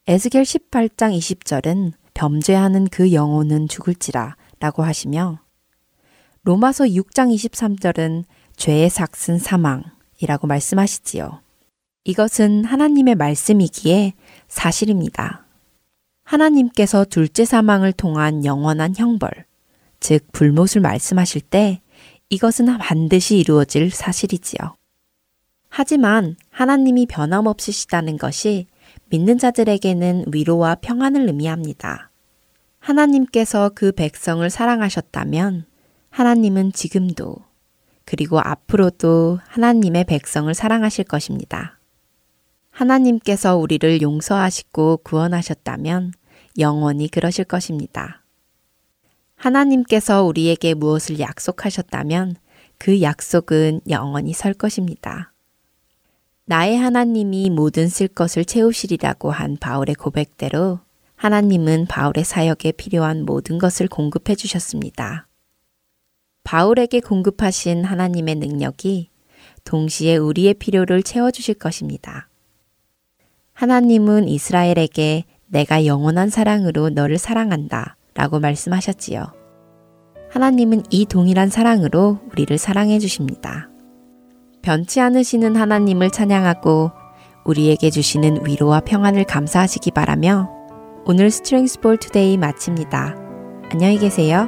에스겔 18장 20절은 범죄하는 그 영혼은 죽을지라 라고 하시며 로마서 6장 23절은 죄의 삭슨 사망이라고 말씀하시지요. 이것은 하나님의 말씀이기에 사실입니다. 하나님께서 둘째 사망을 통한 영원한 형벌, 즉 불못을 말씀하실 때 이것은 반드시 이루어질 사실이지요. 하지만 하나님이 변함없으시다는 것이 믿는 자들에게는 위로와 평안을 의미합니다. 하나님께서 그 백성을 사랑하셨다면 하나님은 지금도 그리고 앞으로도 하나님의 백성을 사랑하실 것입니다. 하나님께서 우리를 용서하시고 구원하셨다면 영원히 그러실 것입니다. 하나님께서 우리에게 무엇을 약속하셨다면 그 약속은 영원히 설 것입니다. 나의 하나님이 모든 쓸 것을 채우시리라고 한 바울의 고백대로 하나님은 바울의 사역에 필요한 모든 것을 공급해 주셨습니다. 바울에게 공급하신 하나님의 능력이 동시에 우리의 필요를 채워주실 것입니다. 하나님은 이스라엘에게 내가 영원한 사랑으로 너를 사랑한다 라고 말씀하셨지요. 하나님은 이 동일한 사랑으로 우리를 사랑해 주십니다. 변치 않으시는 하나님을 찬양하고 우리에게 주시는 위로와 평안을 감사하시기 바라며 오늘 Strength for Today 마칩니다. 안녕히 계세요.